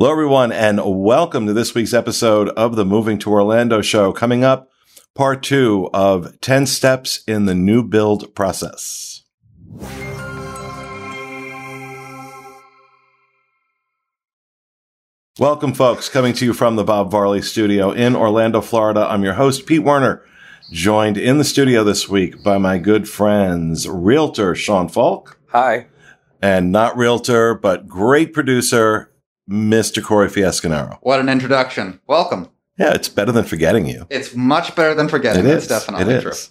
Hello, everyone, and welcome to this week's episode of the Moving to Orlando show. Coming up, part two of 10 steps in the new build process. Welcome, folks, coming to you from the Bob Varley studio in Orlando, Florida. I'm your host, Pete Werner, joined in the studio this week by my good friends, Realtor Sean Falk. Hi. And not Realtor, but great producer, Mr. Corey Fiescanaro. What an introduction. Welcome. Yeah, it's better than forgetting you. It's much better than forgetting. It That's definitely It true. is.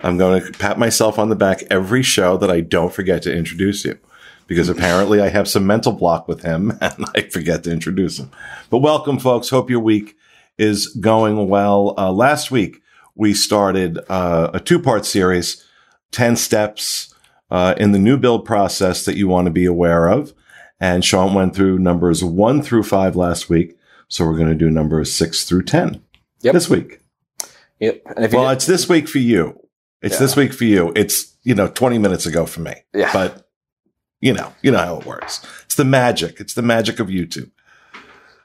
I'm going to pat myself on the back every show that I don't forget to introduce you because apparently I have some mental block with him and I forget to introduce him. But welcome, folks. Hope your week is going well. Uh, last week, we started uh, a two part series 10 steps uh, in the new build process that you want to be aware of. And Sean went through numbers one through five last week. So we're going to do numbers six through 10 Yep. this week. Yep. And if you Well, it's this week for you. It's Yeah. this week for you. It's, you know, 20 minutes ago for me. yeah. But, you know, you know how it works. It's the magic. It's the magic of YouTube.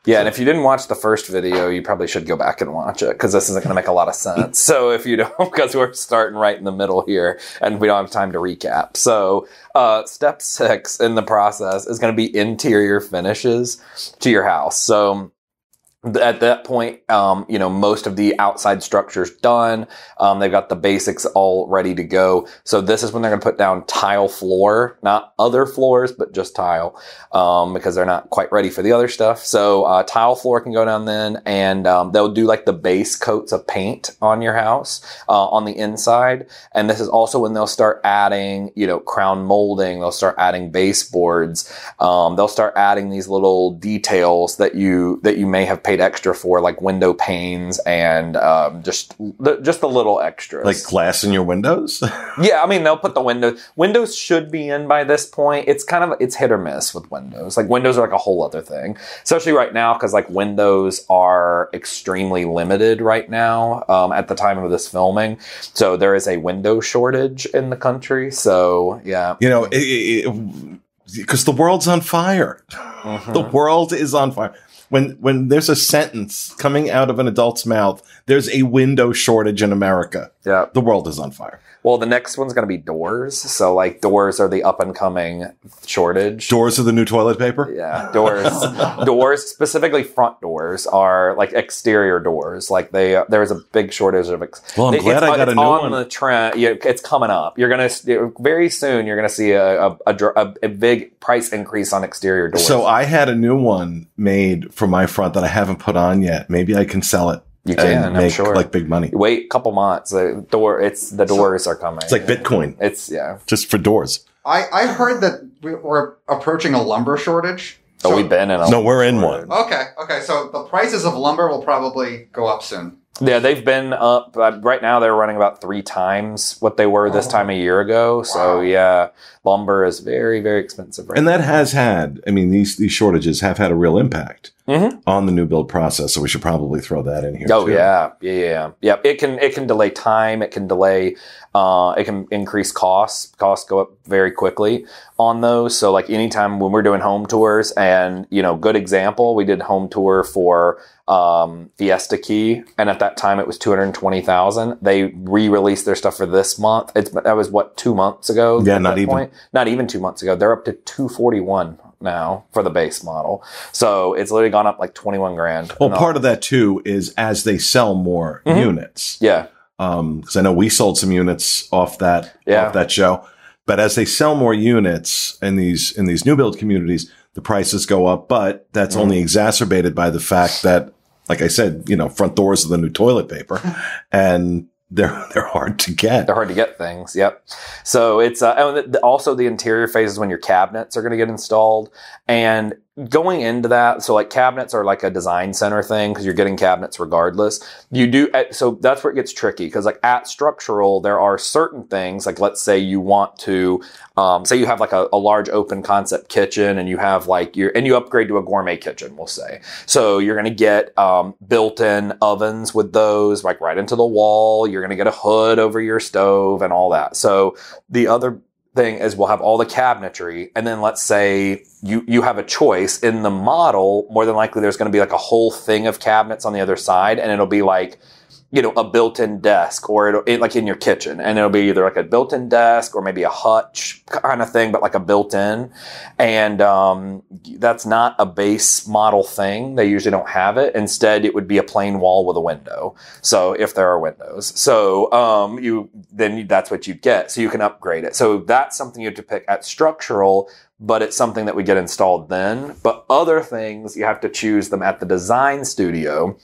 Yeah, and if you didn't watch the first video, you probably should go back and watch it because this isn't going to make a lot of sense. so if you don't, because we're starting right in the middle here and we don't have time to recap. So uh, step six in the process is going to be interior finishes to your house. So at that point, um, you know, most of the outside structure's done. Um, they've got the basics all ready to go. So this is when they're going to put down tile floor, not other floors, but just tile, um, because they're not quite ready for the other stuff. So uh, tile floor can go down then, and um, they'll do like the base coats of paint on your house uh, on the inside. And this is also when they'll start adding, you know, crown molding. They'll start adding baseboards. Um, they'll start adding these little details that you that you may have paid extra for, like window panes and um, just the, just the little extras. Like glass in your windows. yeah, I mean they'll put the windows. Windows should be in by this point. It's kind of it's hit or miss with Windows. Like Windows are like a whole other thing, especially right now because like Windows are extremely limited right now um, at the time of this filming. So there is a window shortage in the country. So yeah, you know, because the world's on fire. The world is on fire. When when there's a sentence coming out of an adult's mouth, there's a window shortage in America. yeah. The world is on fire. Well, the next one's going to be doors. So like doors are the up and coming shortage. Doors are the new toilet paper. Yeah, doors. doors, specifically front doors, are like exterior doors. Like they, uh, there's a big shortage of. Ex- Well, I'm It's glad I got a new on one. the trend. Yeah, it's coming up. You're gonna very soon. You're gonna see a a, a, a, a big price increase on exterior doors. So I had a new one made for my front that I haven't put on yet. Maybe I can sell it you and can. I'm make sure. like big money. Wait a couple months. The door. It's the doors are coming. It's like Bitcoin, It's yeah. just for doors. I, I heard that we- we're approaching a lumber shortage. So, So- we've been in. A No, we're in one. Okay, okay. So the prices of lumber will probably go up soon. Yeah, they've been up. Uh, right now, they're running about three times what they were this Oh. time a year ago. So yeah, lumber is very, very expensive. Right And that has had, I mean, these these shortages have had a real impact Mhm. on the new build process. So we should probably throw that in here. Oh too. yeah, yeah, yeah, yeah. It can it can delay time. It can delay. Uh, it can increase costs. Costs go up very quickly on those. So like anytime when we're doing home tours, and you know, good example, we did home tour for um, Fiesta Key, and at that time it was two hundred twenty thousand. They re-released their stuff for this month. It's that was what two months ago. Yeah, not even. point? Not even two months ago. They're up to two forty one now for the base model. So it's literally gone up like twenty one grand. Well, part of that too is as they sell more Mhm. units. yeah. Um, because I know we sold some units off that Yeah. off that show. But as they sell more units in these in these new build communities, the prices go up. But that's Mhm. only exacerbated by the fact that, like I said, you know, front doors are the new toilet paper, and they're they're hard to get. They're hard to get things. Yep. So it's uh, also the interior phases when your cabinets are going to get installed, and going into that. So like cabinets are like a design center thing because you're getting cabinets regardless. You do so that's where it gets tricky because like at structural there are certain things like let's say you want to um, say you have like a, a large open concept kitchen and you have like your and you upgrade to a gourmet kitchen we'll say so you're going to get um, built-in ovens with those like right into the wall you're going to get a hood over your stove and all that so the other thing is we'll have all the cabinetry and then let's say you you have a choice. In the model more than likely there's going to be like a whole thing of cabinets on the other side and it'll be like you know, a built-in desk or it, like in your kitchen and it'll be either like a built-in desk or maybe a hutch kind of thing, but like a built-in. And, um, that's not a base model thing. They usually don't have it. Instead, it would be a plain wall with a window. So if there are windows, so, um, you, then that's what you get. So you can upgrade it. So that's something you have to pick at structural, but it's something that we get installed then. But other things, you have to choose them at the design studio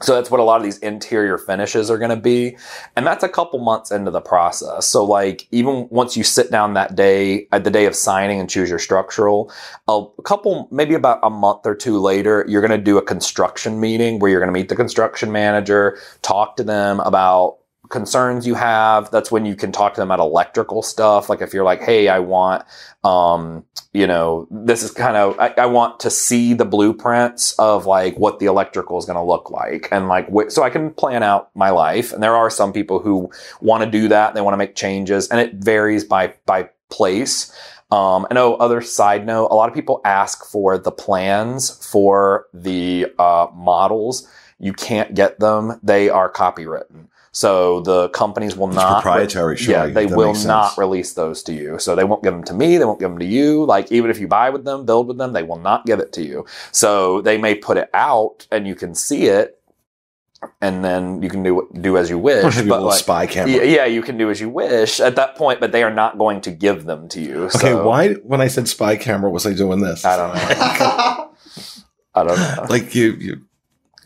so that's what a lot of these interior finishes are going to be. And that's a couple months into the process. So like even once you sit down that day at the day of signing and choose your structural, a couple, maybe about a month or two later, you're going to do a construction meeting where you're going to meet the construction manager, talk to them about concerns you have. That's when you can talk to them about electrical stuff. Like if you're like, Hey, I want, um, you know, this is kind of, I, I, want to see the blueprints of like what the electrical is going to look like. And like, wh- so I can plan out my life. And there are some people who want to do that. They want to make changes and it varies by, by place. Um, I know other side note, a lot of people ask for the plans for the, uh, models. You can't get them. They are copywritten. So the companies will It's not proprietary, sure. yeah, they will not release those to you. So they won't give them to me. They won't give them to you. Like even if you buy with them, build with them, they will not give it to you. So they may put it out and you can see it, and then you can do do as you wish. Have but like, spy camera. yeah, yeah, you can do as you wish at that point. But they are not going to give them to you. Okay, So, why when I said spy camera was I doing this? I don't know. I don't know. like you, you,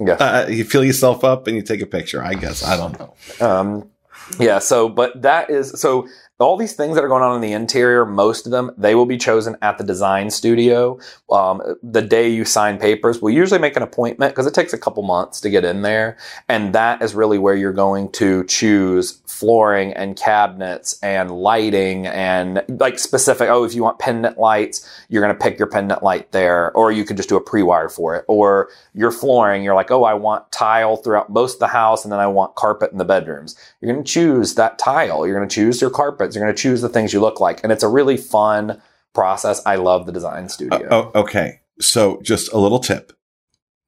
Yeah. uh, you feel yourself up and you take a picture. I guess I don't know. Um, yeah. So, but that is so. All these things that are going on in the interior, most of them, they will be chosen at the design studio. Um, the day you sign papers, we'll usually make an appointment because it takes a couple months to get in there. And that is really where you're going to choose flooring and cabinets and lighting and like specific. Oh, if you want pendant lights, you're going to pick your pendant light there, or you can just do a pre-wire for it. Or your flooring, you're like, oh, I want tile throughout most of the house, and then I want carpet in the bedrooms. You're going to choose that tile. You're going to choose your You're going to choose the things you look like, and it's a really fun process. I love the design studio. Uh, oh, okay. So just a little tip.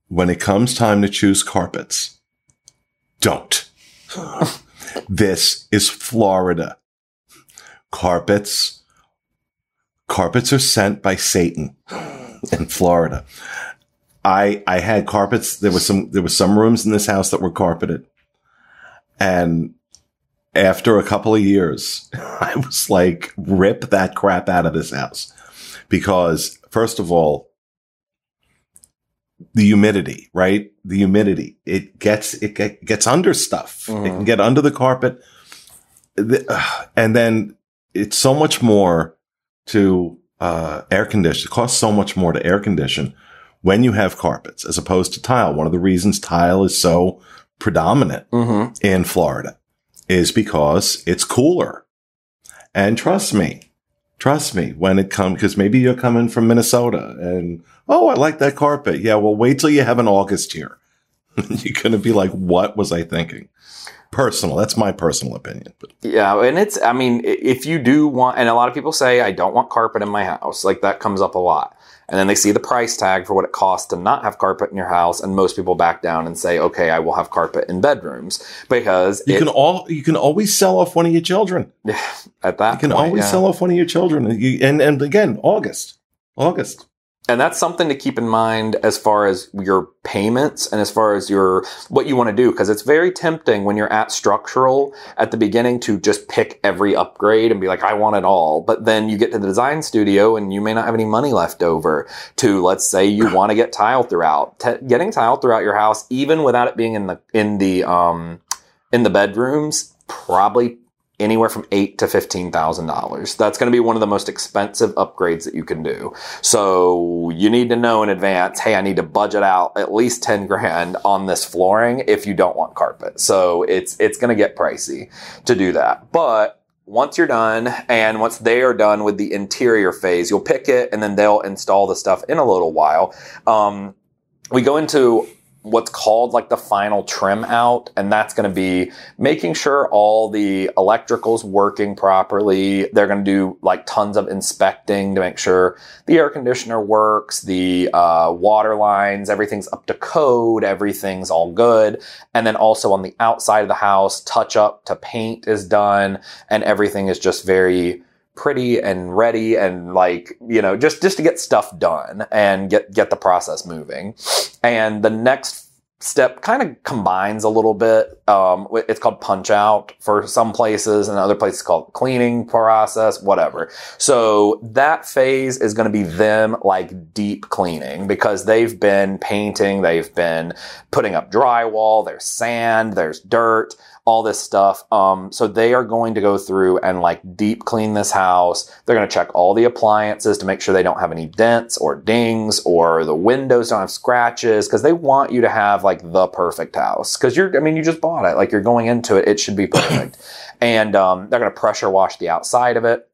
When it comes time to choose carpets, don't. this is Florida. Carpets, carpets are sent by Satan in Florida. I, I had carpets. There was some, there was some rooms in this house that were carpeted. And after a couple of years, I was like, rip that crap out of this house because first of all, the humidity, right? The humidity, it gets, it get, gets under stuff. It can get under the carpet. The- uh, and then it's so much more to, uh, air condition. It costs so much more to air condition when you have carpets as opposed to tile. One of the reasons tile is so predominant Mm-hmm. in Florida is because it's cooler. And trust me, trust me when it comes, because maybe you're coming from Minnesota and, oh, I like that carpet. Yeah. Well, wait till you have an August here. you're going to be like, what was I thinking? Personal. That's my personal opinion. But Yeah, and it's I mean, if you do want and a lot of people say I don't want carpet in my house. Like that comes up a lot. And then they see the price tag for what it costs to not have carpet in your house and most people back down and say, "Okay, I will have carpet in bedrooms." Because you it- can all, you can always sell off one of your children. at that You can point, always yeah. sell off one of your children. And, and, and again, August, August. And that's something to keep in mind as far as your payments and as far as your what you want to do because it's very tempting when you're at structural at the beginning to just pick every upgrade and be like I want it all. But then you get to the design studio and you may not have any money left over to let's say you want to get tile throughout. Te- getting tile throughout your house even without it being in the in the um in the bedrooms probably anywhere from eight to fifteen thousand dollars. That's going to be one of the most expensive upgrades that you can do. So you need to know in advance. Hey, I need to budget out at least ten grand on this flooring if you don't want carpet. So it's it's going to get pricey to do that, but. Once you're done, and once they are done with the interior phase, you'll pick it, and then they'll install the stuff in a little while. Um, we go into what's called like the final trim out. And that's going to be making sure all the electrical's working properly. They're going to do like tons of inspecting to make sure the air conditioner works, the uh, water lines, everything's up to code, everything's all good. And then also on the outside of the house, touch up to paint is done and everything is just very pretty and ready and like you know just just to get stuff done and get get the process moving. And the next step kind of combines a little bit um, it's called punch out for some places and other places called cleaning process whatever. So that phase is going to be them like deep cleaning because they've been painting they've been putting up drywall there's sand there's dirt all this stuff. Um, so they are going to go through and like deep clean this house. They're going to check all the appliances to make sure they don't have any dents or dings or the windows don't have scratches because they want you to have like the perfect house. Cause you're, I mean, you just bought it. Like you're going into it. It should be perfect. and, um, they're going to pressure wash the outside of it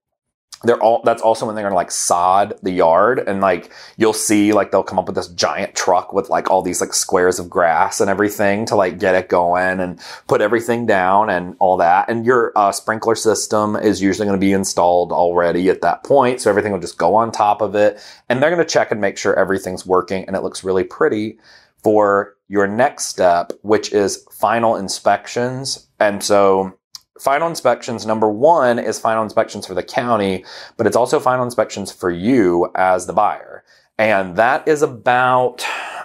they're all that's also when they're gonna like sod the yard and like you'll see like they'll come up with this giant truck with like all these like squares of grass and everything to like get it going and put everything down and all that and your uh, sprinkler system is usually going to be installed already at that point so everything will just go on top of it and they're going to check and make sure everything's working and it looks really pretty for your next step which is final inspections and so final inspections number one is final inspections for the county but it's also final inspections for you as the buyer and that is about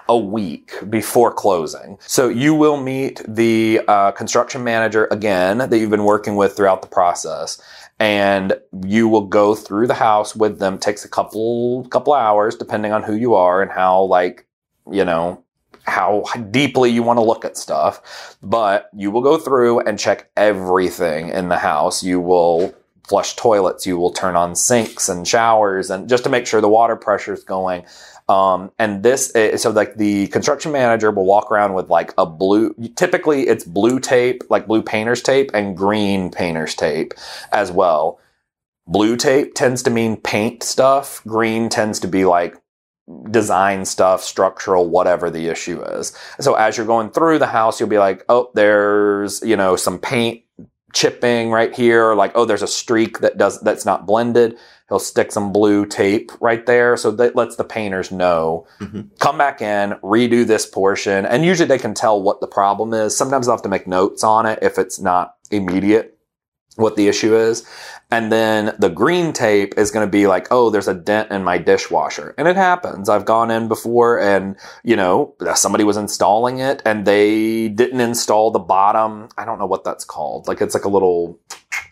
a week before closing. So you will meet the uh, construction manager again that you've been working with throughout the process, and you will go through the house with them. It takes a couple couple hours depending on who you are and how like you know how deeply you want to look at stuff, but you will go through and check everything in the house. You will flush toilets, you will turn on sinks and showers and just to make sure the water pressure is going. Um, and this, is, so like the construction manager will walk around with like a blue, typically it's blue tape, like blue painter's tape and green painter's tape as well. Blue tape tends to mean paint stuff. Green tends to be like design stuff, structural, whatever the issue is. So as you're going through the house, you'll be like, oh, there's, you know, some paint chipping right here. Like, oh, there's a streak that does, that's not blended. He'll stick some blue tape right there. So that lets the painters know, mm-hmm. come back in, redo this portion. And usually they can tell what the problem is. Sometimes they'll have to make notes on it if it's not immediate what the issue is. And then the green tape is going to be like, oh, there's a dent in my dishwasher. And it happens. I've gone in before and, you know, somebody was installing it and they didn't install the bottom. I don't know what that's called. Like it's like a little,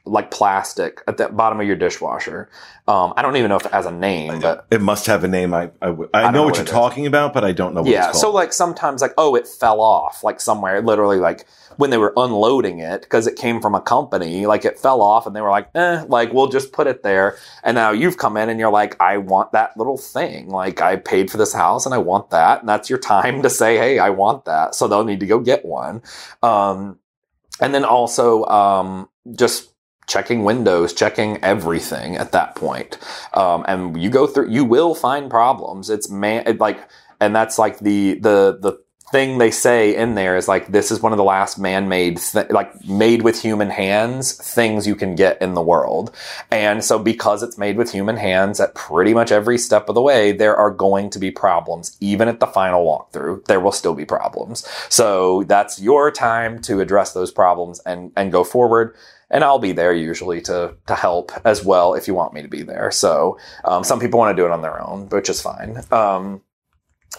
like plastic at the bottom of your dishwasher. Um, I don't even know if it has a name, but it must have a name. I I, I, I know, know, what, what you're talking about, but I don't know. what Yeah, so like sometimes like oh, it fell off like somewhere, literally like when they were unloading it because it came from a company, like it fell off and they were like, eh, like we'll just put it there. And now you've come in and you're like, I want that little thing. Like I paid for this house and I want that. And that's your time to say, hey, I want that. So they'll need to go get one. Um, and then also, um, just checking windows, checking everything at that point. Um, and you go through, you will find problems. It's man, it like, and that's like the, the, the thing they say in there is like this is one of the last man-made th- like made with human hands things you can get in the world and so because it's made with human hands at pretty much every step of the way there are going to be problems even at the final walkthrough there will still be problems so that's your time to address those problems and and go forward and I'll be there usually to to help as well if you want me to be there. So um, some people want to do it on their own, which is fine. Um,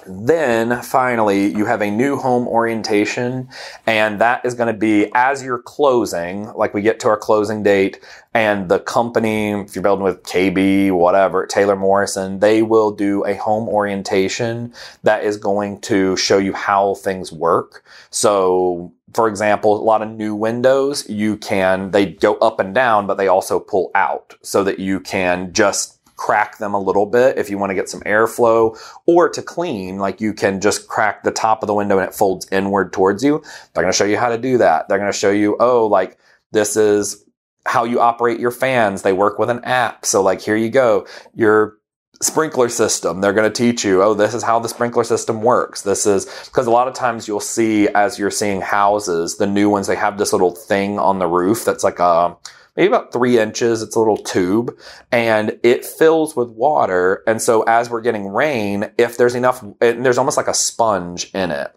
then finally, you have a new home orientation, and that is going to be as you're closing, like we get to our closing date, and the company, if you're building with KB, whatever, Taylor Morrison, they will do a home orientation that is going to show you how things work. So, for example, a lot of new windows, you can, they go up and down, but they also pull out so that you can just crack them a little bit if you want to get some airflow or to clean, like you can just crack the top of the window and it folds inward towards you. They're going to show you how to do that. They're going to show you, oh, like this is how you operate your fans. They work with an app. So like, here you go. Your sprinkler system. They're going to teach you, oh, this is how the sprinkler system works. This is because a lot of times you'll see as you're seeing houses, the new ones, they have this little thing on the roof that's like a maybe about three inches. It's a little tube and it fills with water. And so as we're getting rain, if there's enough, there's almost like a sponge in it.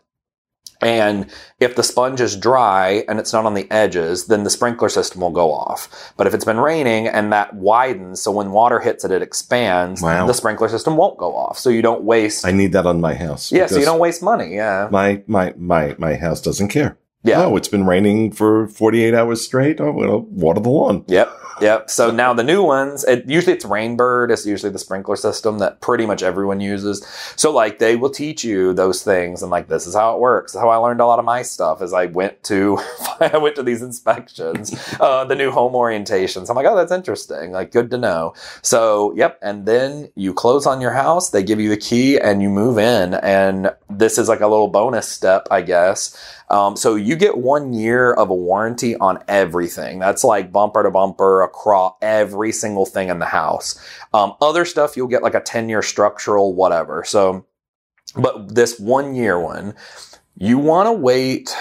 And if the sponge is dry and it's not on the edges, then the sprinkler system will go off. But if it's been raining and that widens, so when water hits it, it expands, Wow. the sprinkler system won't go off. So you don't waste. I need that on my house. yeah, so you don't waste money. Yeah. My my my my house doesn't care. Yeah. Oh, it's been raining for 48 hours straight. Oh, well, water the lawn. Yep. Yep. So now the new ones, it usually it's Rainbird. It's usually the sprinkler system that pretty much everyone uses. So like they will teach you those things and like this is how it works. How I learned a lot of my stuff is I went to I went to these inspections, uh, the new home orientations. I'm like, oh, that's interesting. Like good to know. So yep. And then you close on your house. They give you the key and you move in. And this is like a little bonus step, I guess. Um, so you get one year of a warranty on everything. That's like bumper to bumper across every single thing in the house. Um, other stuff you'll get like a 10 year structural, whatever. So, but this one year one, you want to wait,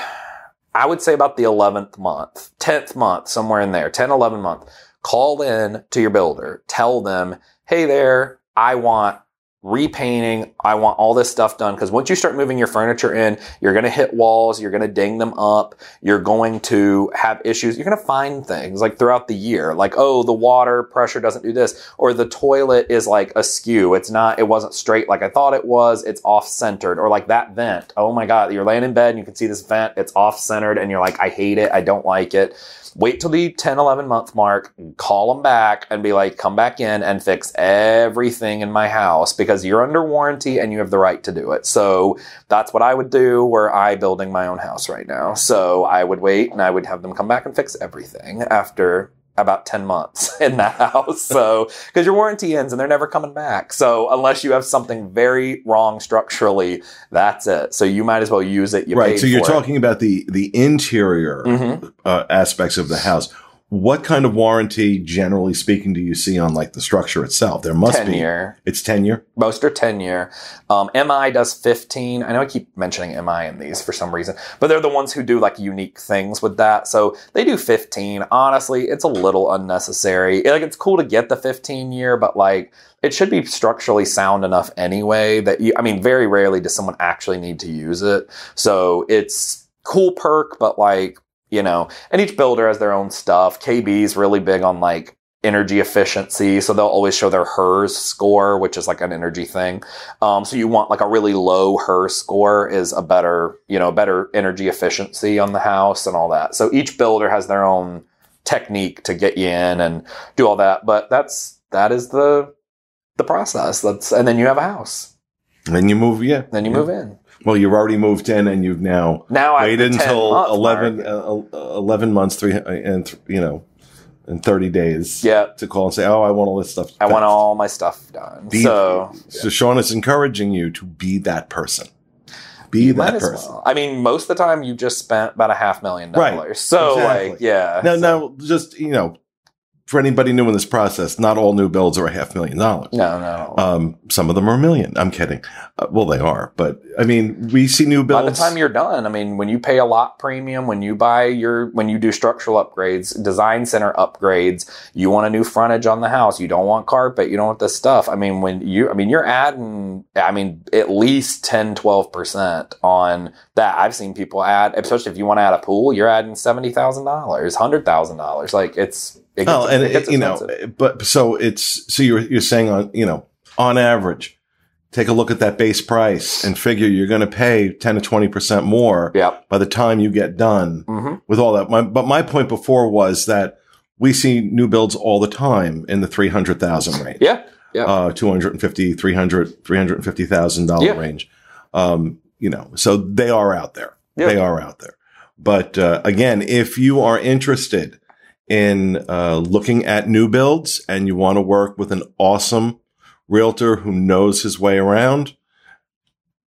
I would say about the 11th month, 10th month, somewhere in there, 10, 11 month. Call in to your builder, tell them, hey there, I want repainting. I want all this stuff done. Cause once you start moving your furniture in, you're going to hit walls. You're going to ding them up. You're going to have issues. You're going to find things like throughout the year, like, oh, the water pressure doesn't do this, or the toilet is like askew. It's not, it wasn't straight like I thought it was. It's off centered or like that vent. Oh my God. You're laying in bed and you can see this vent. It's off centered and you're like, I hate it. I don't like it wait till the 10, 11 month mark, call them back and be like, come back in and fix everything in my house because you're under warranty and you have the right to do it. So that's what I would do were I building my own house right now. So I would wait and I would have them come back and fix everything after about 10 months in that house. So, because your warranty ends and they're never coming back. So, unless you have something very wrong structurally, that's it. So, you might as well use it. You right. So you're for it. talking about the the interior Mhm. uh, aspects of the house. What kind of warranty, generally speaking, do you see on like the structure itself? There must 10 be. year. It's ten year. Most are 10 year. Um, MI does 15. I know I keep mentioning MI in these for some reason, but they're the ones who do like unique things with that. So they do 15. Honestly, it's a little unnecessary. Like it's cool to get the 15 year, but like it should be structurally sound enough anyway that you, I mean, very rarely does someone actually need to use it. So it's cool perk, but like, you know, and each builder has their own stuff. KB is really big on like energy efficiency. So they'll always show their HERS score, which is like an energy thing. Um, so you want like a really low HERS score is a better, you know, better energy efficiency on the house and all that. So each builder has their own technique to get you in and do all that. But that's, that is the, the process. That's, and then you have a house. Then you move. Yeah. Then you Yeah. move in. Well, you've already moved in, and you've now Now waited until 11, uh, uh, 11 months, three and th- you know, in thirty days. Yeah. To call and say, "Oh, I want all this stuff." I want all my stuff done. Be- so So Sean is encouraging you to be that person. Be Might that person. well. I mean, most of the time you just spent about a half million dollars. Right. So, Exactly. like, yeah. Now, So- now, just you know, for anybody new in this process, not all new builds are a half million dollars. no, no. Um, some of them are a million. I'm kidding. Uh, well, they are, but I mean, we see new builds. By the time you're done, I mean, when you pay a lot premium, when you buy your, when you do structural upgrades, design center upgrades, you want a new frontage on the house. You don't want carpet. You don't want this stuff. I mean, when you, I mean, you're adding, I mean, at least 10, 12% on that. I've seen people add, especially if you want to add a pool, you're adding $70,000, $100,000. Like it's, it gets, oh, and it you know, but so it's so you're you're saying on you know on average, take a look at that base price and figure you're going to pay ten to twenty percent more Yep. by the time you get done hmm with all that. My, but my point before was that we see new builds all the time in the three hundred thousand range. Yeah. Yeah. uh, 250, 300, 350,000 dollar Yeah. range. Um, you know, so they are out there. Yeah. They are out there. But, uh, again, if you are interested in, uh, looking at new builds and you want to work with an awesome realtor who knows his way around,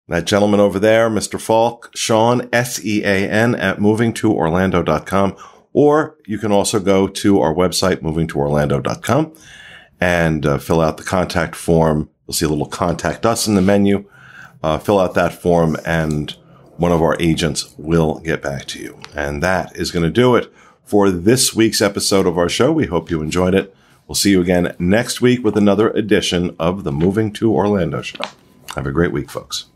that gentleman over there, Mr. Falk, Sean, S-E-A-N at movingtoorlando.com. Or you can also go to our website, movingtoorlando.com and uh, fill out the contact form You'll see a little contact us in the menu. Uh, fill out that form and one of our agents will get back to you. And that is going to do it for this week's episode of our show. We hope you enjoyed it. We'll see you again next week with another edition of the Moving to Orlando show. Have a great week, folks.